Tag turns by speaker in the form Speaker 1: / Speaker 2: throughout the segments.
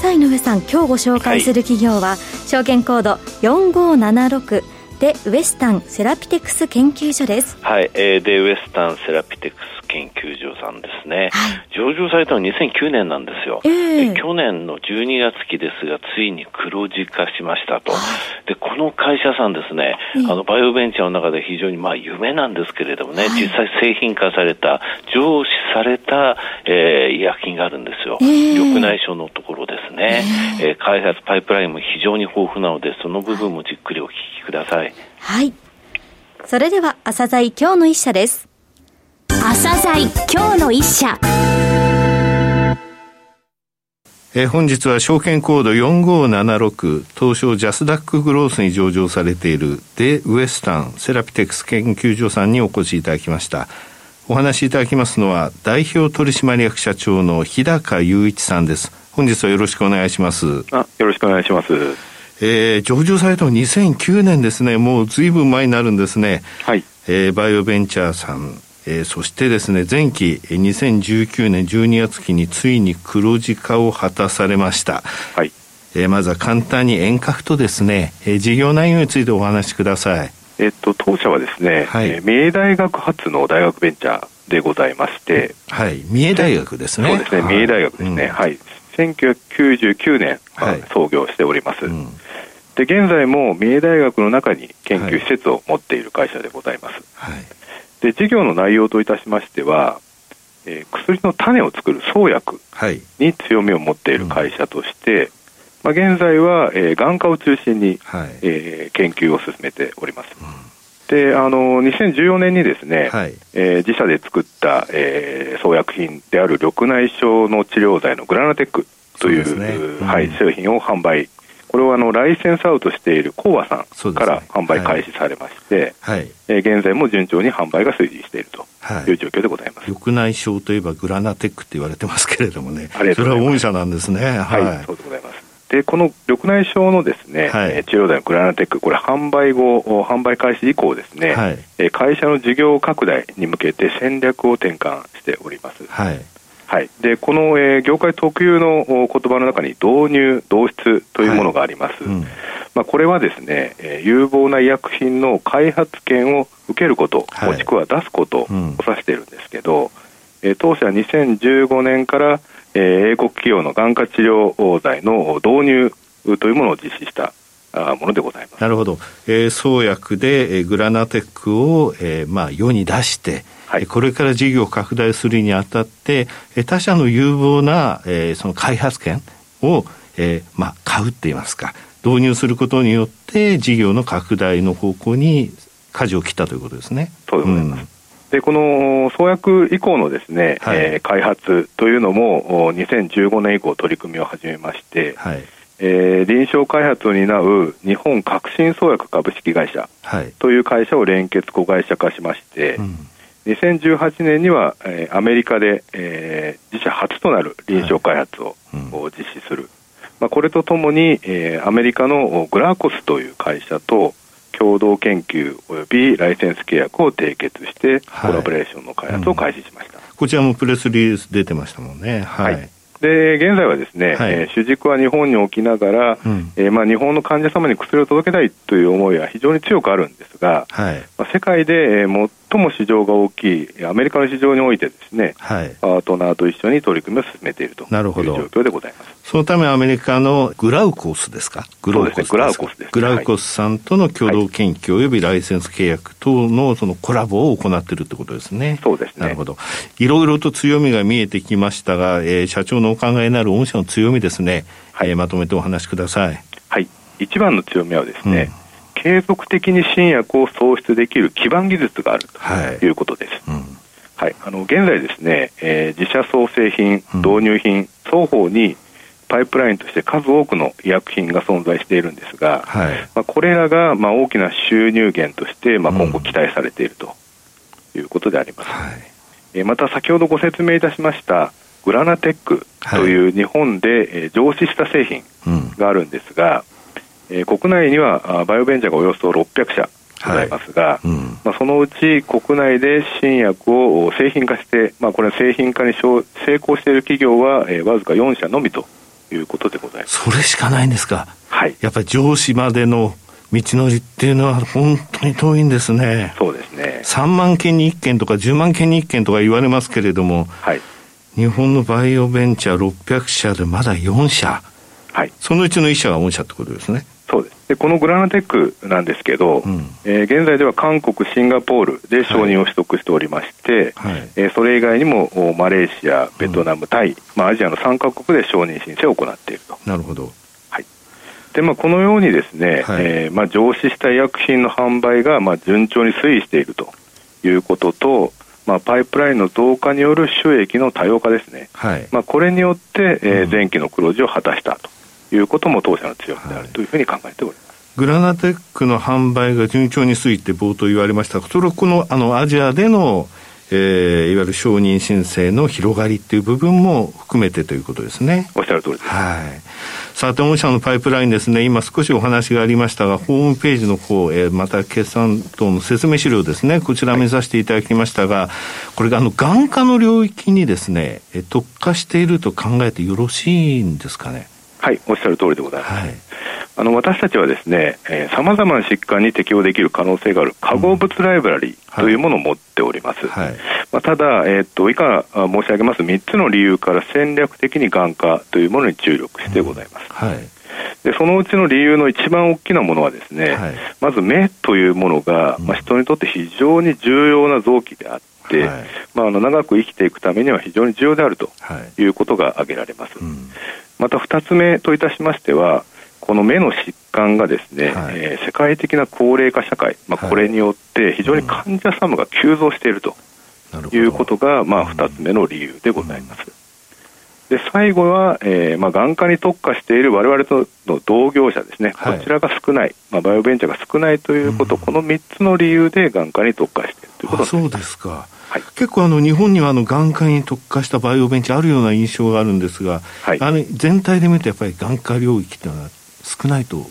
Speaker 1: さあ井上さん今日ご紹介する企業は、はい、証券コード4576でウエスタンセラピテクス研究所です。
Speaker 2: はい、えー、でウエスタンセラピテクス研究所さんですね、はい、上場されたのは2009年なんですよ、えー、去年の12月期ですがついに黒字化しましたと、はい、でこの会社さんですね、あのバイオベンチャーの中で非常にまあ夢なんですけれどもね、はい、実際製品化された上市された、えー、医薬品があるんですよ、えー、緑内障のところですね、えー、えー、開発パイプラインも非常に豊富なのでその部分もじっくりお聞きください。
Speaker 1: はい。それでは朝鮮今日の一社です
Speaker 3: 朝鮮今日の一社。
Speaker 4: えー、本日は証券コード4576東証ジャスダックグロースに上場されているデウエスタンセラピテクス研究所さんにお越しいただきました。お話しいただきますのは代表取締役社長の日高雄一さんです。本日はよろしくお願いします。
Speaker 5: あよろしくお願いします。
Speaker 4: えー、上場されたの2009年ですね。もうずいぶん前になるんですね。
Speaker 5: はい、
Speaker 4: えー、バイオベンチャーさんえー、そしてですね、前期2019年12月期についに黒字化を果たされました。
Speaker 5: はい。
Speaker 4: えー、まずは簡単に遠隔とですね、えー、事業内容についてお話しください。
Speaker 5: えっと、当社はですね、はい、えー、三重大学発の大学ベンチャーでございまして、
Speaker 4: はい、三重大学ですね。
Speaker 5: そうですね、三重大学ですね。はい。1999年、はい、創業しております。うんで現在も三重大学の中に研究施設を持っている会社でございます。
Speaker 4: はい、
Speaker 5: で事業の内容といたしましては、えー、薬の種を作る創薬に強みを持っている会社として、はいまあ、現在は、えー、眼科を中心に、はい、えー、研究を進めております。うん。であの2014年にですね、はい、えー、自社で作った、えー、創薬品である緑内障の治療剤のグラナテックという、ね。うん、はい、製品を販売これはあのライセンスアウトしているコーアさんから販売開始されまして、はい、えー、現在も順調に販売が推移しているという状況でございます、
Speaker 4: 緑内障といえばグラナテックって言われてますけれどもね、それは御社なんですね。
Speaker 5: はい、はい、そうでございます。でこの緑内障のですね、はい、治療剤のグラナテック、これ、販売後、販売開始以降ですね、はい、会社の事業拡大に向けて戦略を転換しております。
Speaker 4: はい
Speaker 5: はい、でこの、えー、業界特有の言葉の中に導入、導出というものがあります、はいうん、まあ、これはですね、えー、有望な医薬品の開発権を受けること、はい、もしくは出すことを指しているんですけど、うん、えー、当社は2015年から、えー、英国企業の眼科治療剤の導入というものを実施したものでございます。
Speaker 4: なるほど、えー、創薬で、えー、グラナテックを、えーまあ、世に出して、はい、これから事業を拡大するにあたって、他社の有望な、えー、その開発権を、えー、まあ、買うって言いますか、導入することによって、事業の拡大の方向に舵を切ったということですね。
Speaker 5: そうでございます。うん。でこの創薬以降のですね、はい、えー、開発というのも2015年以降取り組みを始めまして、はい、えー、臨床開発を担う日本革新創薬株式会社という会社を連結子会社化しまして、うん。2018年には、えー、アメリカで、えー、自社初となる臨床開発を、はい。うん、実施する、まあ、これとともに、えー、アメリカのグラコスという会社と共同研究およびライセンス契約を締結して、コラボレーションの開発を開始しました、うん、
Speaker 4: こちらもプレスリリース出てましたもんね。はい、はい
Speaker 5: で現在はですね、はい、えー、主軸は日本に置きながら、うん、えー、まあ、日本の患者様に薬を届けたいという思いは非常に強くあるんですが、はい、まあ、世界で、えー、最も市場が大きいアメリカの市場においてですね、はい、パートナーと一緒に取り組みを進めているという状況でございます。
Speaker 4: そのためアメリカのグラウコスですか？
Speaker 5: グラウコスです、ね、グラウコスです、
Speaker 4: グラウコスさんとの共同研究及びライセンス契約等のそのコラボを行っているということですね。
Speaker 5: そうですね。
Speaker 4: なるほど。いろいろと強みが見えてきましたが、えー、社長のお考えになる御社の強みですね、はい、えー、まとめてお話しください。
Speaker 5: はい。一番の強みはですね、うん継続的に新薬を創出できる基盤技術があるとい。うことです。はい、うん。はい、あの現在ですね、えー、自社創製品、導入品、双方にパイプラインとして数多くの医薬品が存在しているんですが、はい、まあ、これらがまあ大きな収入源としてまあ今後期待されているということであります。うん、また先ほどご説明いたしましたグラナテックという日本で上市した製品があるんですが、うん、国内にはバイオベンチャーがおよそ600社ございますが、はい。うん、まあ、そのうち国内で新薬を製品化して、まあ、これ製品化に成功している企業は、えー、わずか4社のみということでございます。
Speaker 4: それしかないんですか、はい、やっぱり上司までの道のりっていうのは本当に遠いんですね。
Speaker 5: そうですね。
Speaker 4: 3万件に1件とか10万件に1件とか言われますけれども、はい、日本のバイオベンチャー600社でまだ4社、はい、そのうちの1社が御社ってことですね。
Speaker 5: そうです。でこのグラナテックなんですけど、うん、えー、現在では韓国、シンガポールで承認を取得しておりまして、はい、えー、それ以外にもマレーシア、ベトナム、うん、タイ、まあ、アジアの3カ国で承認申請を行っていると。
Speaker 4: なるほど。
Speaker 5: はい。でまあ、このようにですね、はい、えー、まあ、上市した医薬品の販売がまあ順調に推移しているということと、まあ、パイプラインの増加による収益の多様化ですね、はい、まあ、これによって、えー、前期の黒字を果たしたということも当社の強みであるというふうに考えております。
Speaker 4: グラナテックの販売が順調に推移って冒頭言われましたそれはこのあのアジアでの、えー、いわゆる承認申請の広がりっていう部分も含めてということですね。
Speaker 5: おっしゃる通りです。
Speaker 4: はい。さて、御社のパイプラインですね、今少しお話がありましたが、ホームページの方、えー、また決算等の説明資料ですね、こちら目指していただきましたが、これがあの、眼科の領域にですね、特化していると考えてよろしいんですかね？
Speaker 5: はい、おっしゃる通りでございます。はい、あの私たちはですね、さまざまな疾患に適用できる可能性がある化合物ライブラリーというものを持っております。はい、まあ、ただ、えー、っと以下申し上げます。3つの理由から戦略的に眼科というものに注力してございます。うん、はい。でそのうちの理由の一番大きなものはですね、はい、まず目というものが、まあ、人にとって非常に重要な臓器であって、はい、まあ、あの長く生きていくためには非常に重要であるということが挙げられます。うん、また2つ目といたしましては、この目の疾患がですね、はい、えー、世界的な高齢化社会、まあ、これによって非常に患者様が急増しているということが、まあ、2つ目の理由でございます。で最後は、えーまあ、眼科に特化している我々との同業者ですね、はい、こちらが少ない、まあ、バイオベンチャーが少ないということ、うん、この3つの理由で眼科に特化しているということ
Speaker 4: そうですか。はい、結構あの日本にはあの眼科に特化したバイオベンチャーあるような印象があるんですが、はい、あれ全体で見るとやっぱり眼科領域というのは少ないと考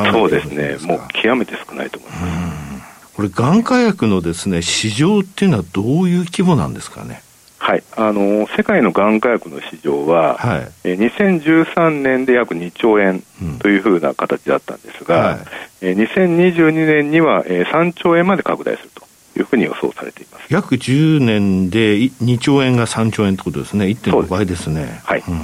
Speaker 4: えて
Speaker 5: そうですね、もう極めて少ないと思います。
Speaker 4: これ、眼科薬のですね市場っていうのはどういう規模なんですかね？
Speaker 5: はい、あの世界の眼科薬の市場は、はい、え2013年で約2兆円というふうな形だったんですが、うんはい、え2022年には、え3兆円まで拡大すると。いうふうに予想されています。
Speaker 4: 約10年で2兆円が3兆円ということですね、1.5倍ですね。
Speaker 5: はい、うん。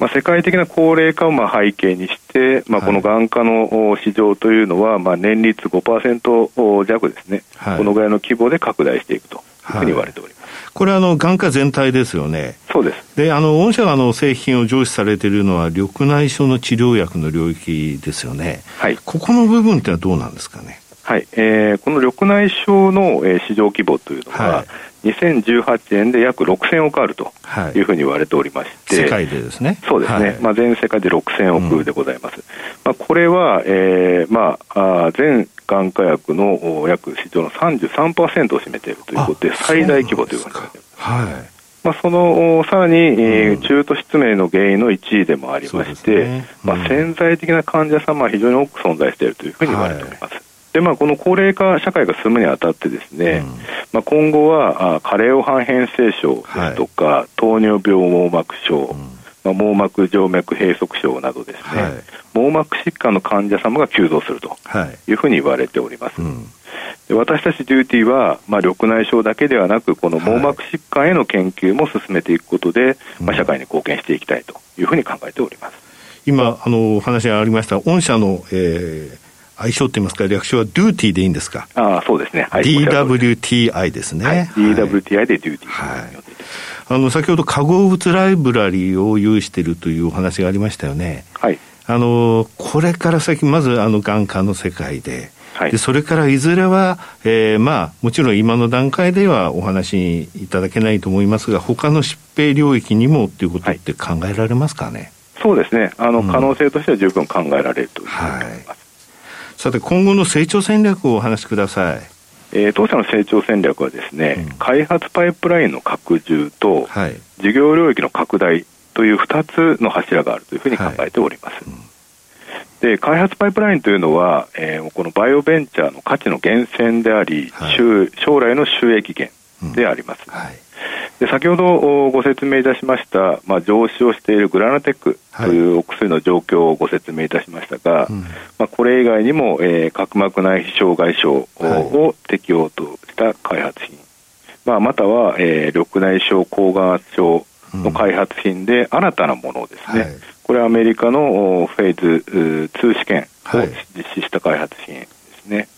Speaker 5: まあ、世界的な高齢化をまあ背景にして、まあ、この眼科の市場というのは、まあ、年率5%弱ですね、はい、このぐらいの規模で拡大していくというふうに言われております。はい、
Speaker 4: これあの、眼科全体ですよね。
Speaker 5: そうです。
Speaker 4: で、あの、御社があの製品を上市されているのは、緑内障の治療薬の領域ですよね。はい。ここの部分ってのはどうなんですかね？
Speaker 5: はい、えー、この緑内障の、えー、市場規模というのは、はい、2018年で約6000億あるとい。うふうに言われておりまして、
Speaker 4: 世界でですね。
Speaker 5: そうですね、はい、まあ、全世界で6000億でございます。うん、まあ、これは、えーまあ、あ全眼科薬の約市場の33%を占めているということで、最大規模というわれています。はい。まあ、そのさらに、えー、中途失明の原因の1位でもありまして、ねうん、まあ、潜在的な患者様は非常に多く存在しているというふうに言われております。はいでまあ、この高齢化社会が進むにあたってですね、うん、まあ、今後はあ加齢黄変性症ですとか、はい、糖尿病網膜症、うん、まあ、網膜静脈閉塞症などですね、はい、網膜疾患の患者様が急増するとい。うふうに言われております。はいうん。で私たちデューティーは、まあ、緑内障だけではなくこの網膜疾患への研究も進めていくことで、まあ、社会に貢献していきたいというふうに考えております。
Speaker 4: 今あのお話がありました御社の、えー、愛称といいますか、略称は Duty でいいんですか？
Speaker 5: あそうですね。
Speaker 4: はい、DWTI ですね。はい、
Speaker 5: DWTI で Duty。
Speaker 4: はい。あの、先ほど化合物ライブラリーを有しているというお話がありましたよね。はい。あの、これから先、まずあの、眼科の世界で、はい、でそれからいずれは、えー、まあ、もちろん今の段階ではお話しいただけないと思いますが、他の疾病領域にもということって考えられますかね？
Speaker 5: そうですねあの、可能性としては十分考えられると思います、はい、
Speaker 4: さて今後の成長戦略をお話しください。
Speaker 5: えー、当社の成長戦略はですね、うん、開発パイプラインの拡充と、はい、事業領域の拡大という2つの柱があるというふうに考えております。はい。うん。で開発パイプラインというのは、えー、このバイオベンチャーの価値の源泉であり、はい、将来の収益源であります、うん。はい、で先ほどご説明いたしました、まあ、上司をしているグラナテックというお薬の状況をご説明いたしましたが、はい、まあ、これ以外にも、えー、角膜内皮障害症を適用とした開発品、まあ、または、えー、緑内障高眼圧症の開発品で新たなものをですね、これはアメリカのフェーズ2試験を実施した開発品ですね。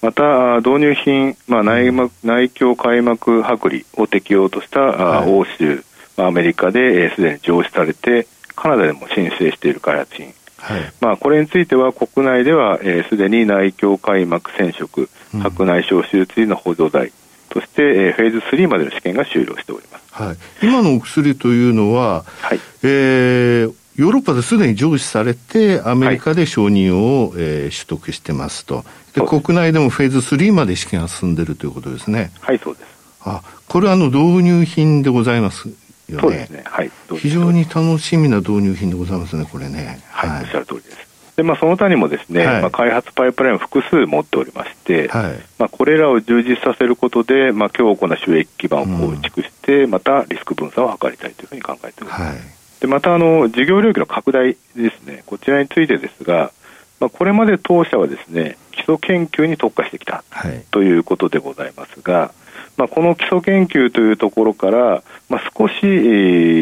Speaker 5: はい、また、導入品、まあ内膜、内鏡開膜剥離を適用とした、はい、欧州、アメリカですで、に上市されて、カナダでも申請している開発品。はい、まあ、これについては国内ではすで、えー、に内鏡開膜染色、白内障手術の補助剤として、えー、フェーズ3までの試験が終了しております。
Speaker 4: はい、今のお薬というのは、はい、えー、ヨーロッパですでに上市されて、アメリカで承認を、はい、えー、取得してますとで。国内でもフェーズ3まで試験が進んでいるということですね。
Speaker 5: はい、そうです。
Speaker 4: あ、これはあの導入品でございますよね。
Speaker 5: そうですね。はい。
Speaker 4: 非常に楽しみな導入品でございますね、これね。
Speaker 5: はい、はい、おっしゃる通りです。でまあ、その他にもですね、はい、まあ、開発パイプラインを複数持っておりまして、はい、まあ、これらを充実させることで、まあ、強固な収益基盤を構築して、うん、またリスク分散を図りたいというふうに考えております。はいでまたあの事業領域の拡大ですね。こちらについてですが、まあ、これまで当社はですね基礎研究に特化してきた、はい、ということでございますが、まあ、この基礎研究というところから、まあ、少し、え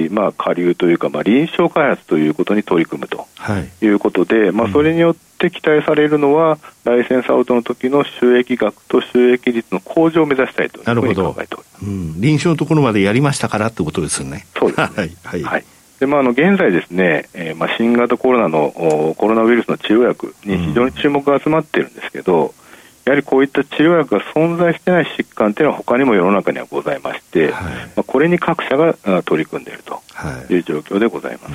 Speaker 5: ー、まあ、下流というか、まあ、臨床開発ということに取り組むとい。うことで、はい、まあ、それによって期待されるのは、うん、ライセンスアウトの時の収益額と収益率の向上を目指したいというふうに考えております、うん、
Speaker 4: 臨床のところまでやりましたからってことですよね。
Speaker 5: そうですね。はい、はいでまあ、あの現在ですね、えーまあ、新型コロナのコロナウイルスの治療薬に非常に注目が集まっているんですけど、うん、やはりこういった治療薬が存在していない疾患というのは他にも世の中にはございまして、はい、まあ、これに各社が取り組んでいるとい。う状況でございます。はい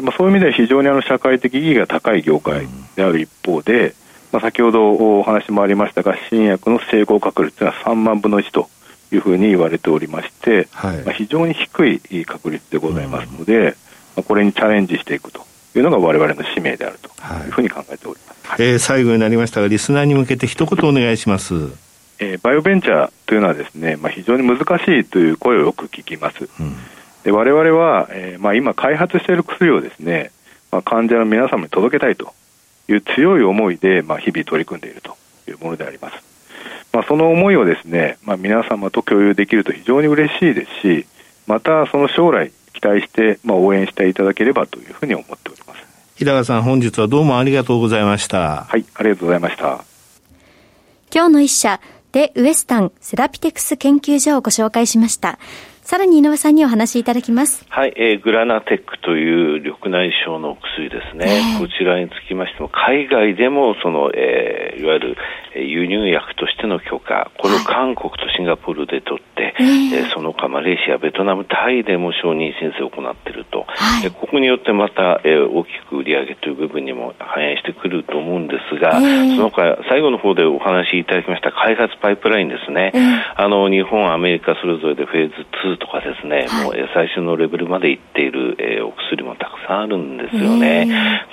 Speaker 5: うん、まあ、そういう意味では非常にあの社会的意義が高い業界である一方で、まあ、先ほどお話もありましたが新薬の成功確率というのは3万分の1というふうに言われておりまして、はい、まあ、非常に低い確率でございますので、うん、これにチャレンジしていくというのが我々の使命であるというふうに考えております、
Speaker 4: はい、えー、最後になりましたがリスナーに向けて一言お願いします。
Speaker 5: えー、バイオベンチャーというのはですね、まあ、非常に難しいという声をよく聞きます。うん、で我々は、えーまあ、今開発している薬をですね、まあ、患者の皆様に届けたいという強い思いで、まあ、日々取り組んでいるというものであります。まあ、その思いをですね、まあ、皆様と共有できると非常に嬉しいですし、またその将来期待して、まあ、応援していただければというふうに思っております。
Speaker 4: 日高さん、本日はどうもありがとうございました。
Speaker 5: はい、ありがとうございました。
Speaker 1: 今日の一社、でウエスタンセラピテクス研究所をご紹介しました。さらに井上さんにお話しいただきます。
Speaker 2: はい、えー、グラナテックという緑内障の薬ですね。えー、こちらにつきましても、海外でも、その、えー、いわゆる輸入薬としての許可、これを韓国とシンガポールで取って、はい、えー、その他マレーシア、ベトナム、タイでも承認申請を行っていると、はい、ここによってまた、えー、大きく売り上げという部分にも反映してくると思うんですが、えー、その他、最後の方でお話しいただきました開発パイプラインですね。えー、あの、日本、アメリカそれぞれでフェーズ2とかですね、はい、もう最初のレベルまでいっている、えー、お薬もたくさんあるんですよね。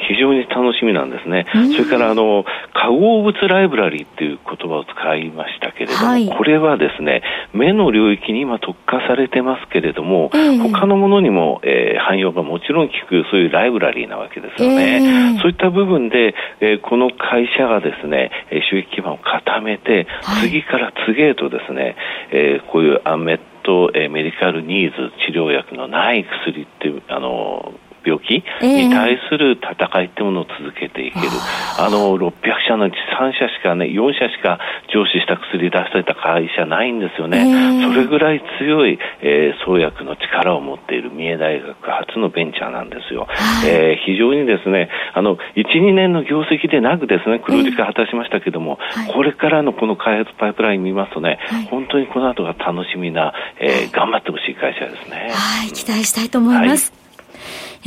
Speaker 2: 非常に楽しみなんですね。それからあの化合物ライブラリーっていう言葉を使いましたけれども、はい、これはですね目の領域に今特化されてますけれども、えー、他のものにも、えー、汎用がもちろん効くそういうライブラリーなわけですよね。えー、そういった部分で、えー、この会社がですね収益基盤を固めて、はい、次から次へとですね、えー、こういうアンメット、えー、メディカルニーズ治療薬のない薬っていうあの病気に対する戦いってものを続けていける、えー、あの600社のうち3社しかね4社しか上市した薬出された会社ないんですよね、えー、それぐらい強い、えー、創薬の力を持っている三重大学初のベンチャーなんですよ、はい、えー、非常にですねあの12年の業績でなくですね黒字化果たしましたけども、えー、これからのこの開発パイプライン見ますとね、はい、本当にこの後が楽しみな、えー、頑張ってほしい会社ですね。
Speaker 1: はい期待したいと思います、はい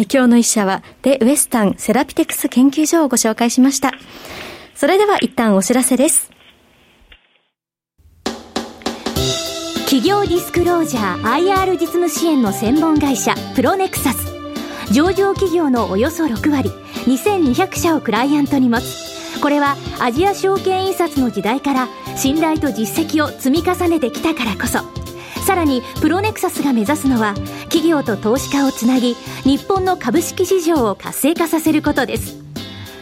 Speaker 1: 今日の一社は、デ・ウエスタンセラピテクス研究所をご紹介しました。それでは一旦お知らせです。
Speaker 3: 企業ディスクロージャー IR 実務支援の専門会社プロネクサス上場企業のおよそ6割2200社をクライアントに持つこれはアジア証券印刷の時代から信頼と実績を積み重ねてきたからこそさらにプロネクサスが目指すのは企業と投資家をつなぎ日本の株式市場を活性化させることです。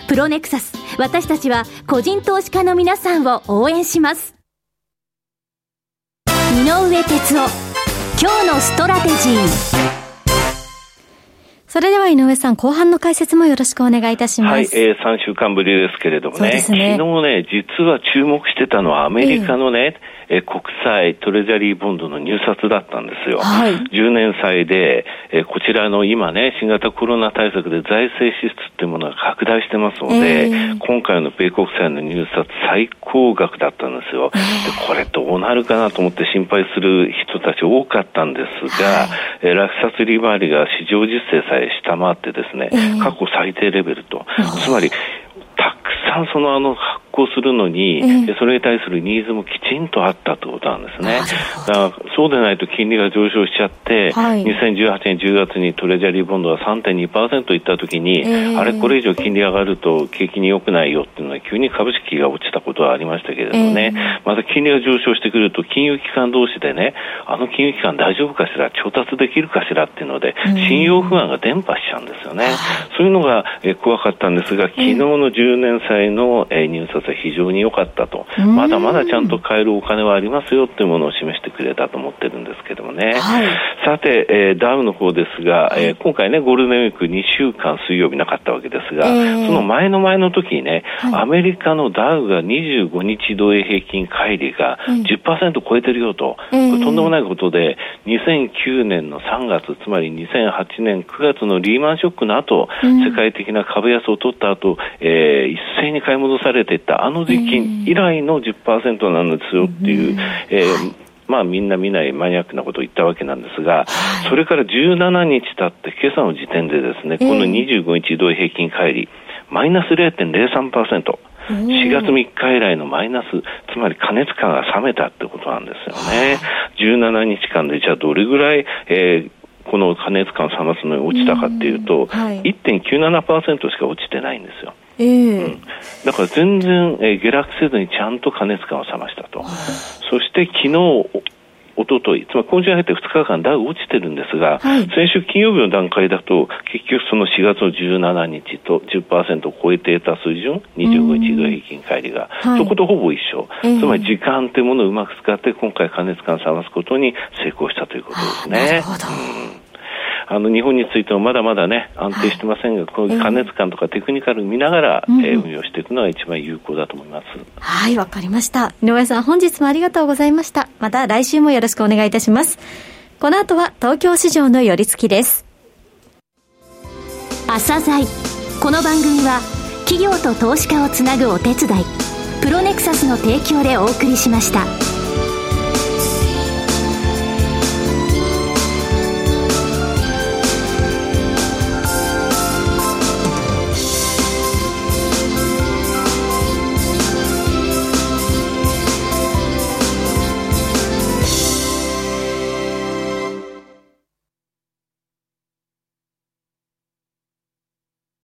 Speaker 3: プロネクサス私たちは個人投資家の皆さんを応援します。井上哲夫今日のストラテジー。
Speaker 1: それでは井上さん、後半の解説もよろしくお願いいたします。はい、
Speaker 2: えー、3週間ぶりですけれどもね、ね。昨日ね、実は注目してたのはアメリカのね、えーえ国債トレジャリーボンドの入札だったんですよ。はい、10年債で、えこちらの今ね、新型コロナ対策で財政支出っていうものが拡大してますので、えー、今回の米国債の入札最高額だったんですよ。えー、でこれどうなるかなと思って心配する人たち多かったんですが、はい、え落札利回りが市場実勢さえ下回ってですね、過去最低レベルと、つまりたくさんそのあの発行するのに、えー、それに対するニーズもきちんとあったということなんですね。だからそうでないと金利が上昇しちゃって、はい、2018年10月にトレジャリーボンドが3.2%いったときに、えー、あれ、これ以上金利上がると景気に良くないよっていうのは急に株式が落ちたことはありましたけれどもね、えー、また金利が上昇してくると金融機関同士でね、あの金融機関大丈夫かしら、調達できるかしらっていうので、信用不安が伝播しちゃうんですよね。そういうのが、え怖かったんですが、昨日の10年債の、え入札は非常に良かったと、まだまだちゃんと買えるお金はありますよっていうものを示してくれたと思ってるんですけどもね。はい、さて、えー、ダウの方ですが、えー、今回ね、ゴールデンウィーク2週間水曜日なかったわけですが、えー、その前の前の時にね、はい、アメリカのダウが25日同平均乖離が10%超えてるよと、これとんでもないことで、2009年の3月、つまり2008年9月のリーマンショックの後、世界的な株安を取った後、えー、一斉に買い戻されていったあの時期以来の10%なんですよっていう、えー、まあみんな見ないマニアックなことを言ったわけなんですが、それから17日経って今朝の時点でですね、この25日移動平均乖離、マイナス0.03%。4月3日以来のマイナス、つまり加熱感が冷めたってことなんですよね。17日間でじゃあどれぐらい、えー、この加熱感を冷ますのに落ちたかっていうと、はい、1.97%しか落ちてないんですよ。えー、うん、だから全然、えー、下落せずにちゃんと加熱感を冷ましたと。そして昨日、おととい、つまり今週に入って2日間ダウ落ちてるんですが、はい、先週金曜日の段階だと、結局その4月の17日と10%を超えていた水準、25日平均乖離が、はい、そことほぼ一緒、えー、つまり時間というものをうまく使って、今回加熱感を冷ますことに成功したということですね。なるほど。うんあの日本についてもまだまだね安定してませんが、はい、この加熱感とかテクニカル見ながら、えー、運用していくのが一番有効だと思います。
Speaker 1: はいわかりました。井上さん本日もありがとうございました。また来週もよろしくお願いいたします。この後は東京市場の寄り付きです。
Speaker 3: 朝鮮。この番組は企業と投資家をつなぐお手伝いプロネクサスの提供でお送りしました。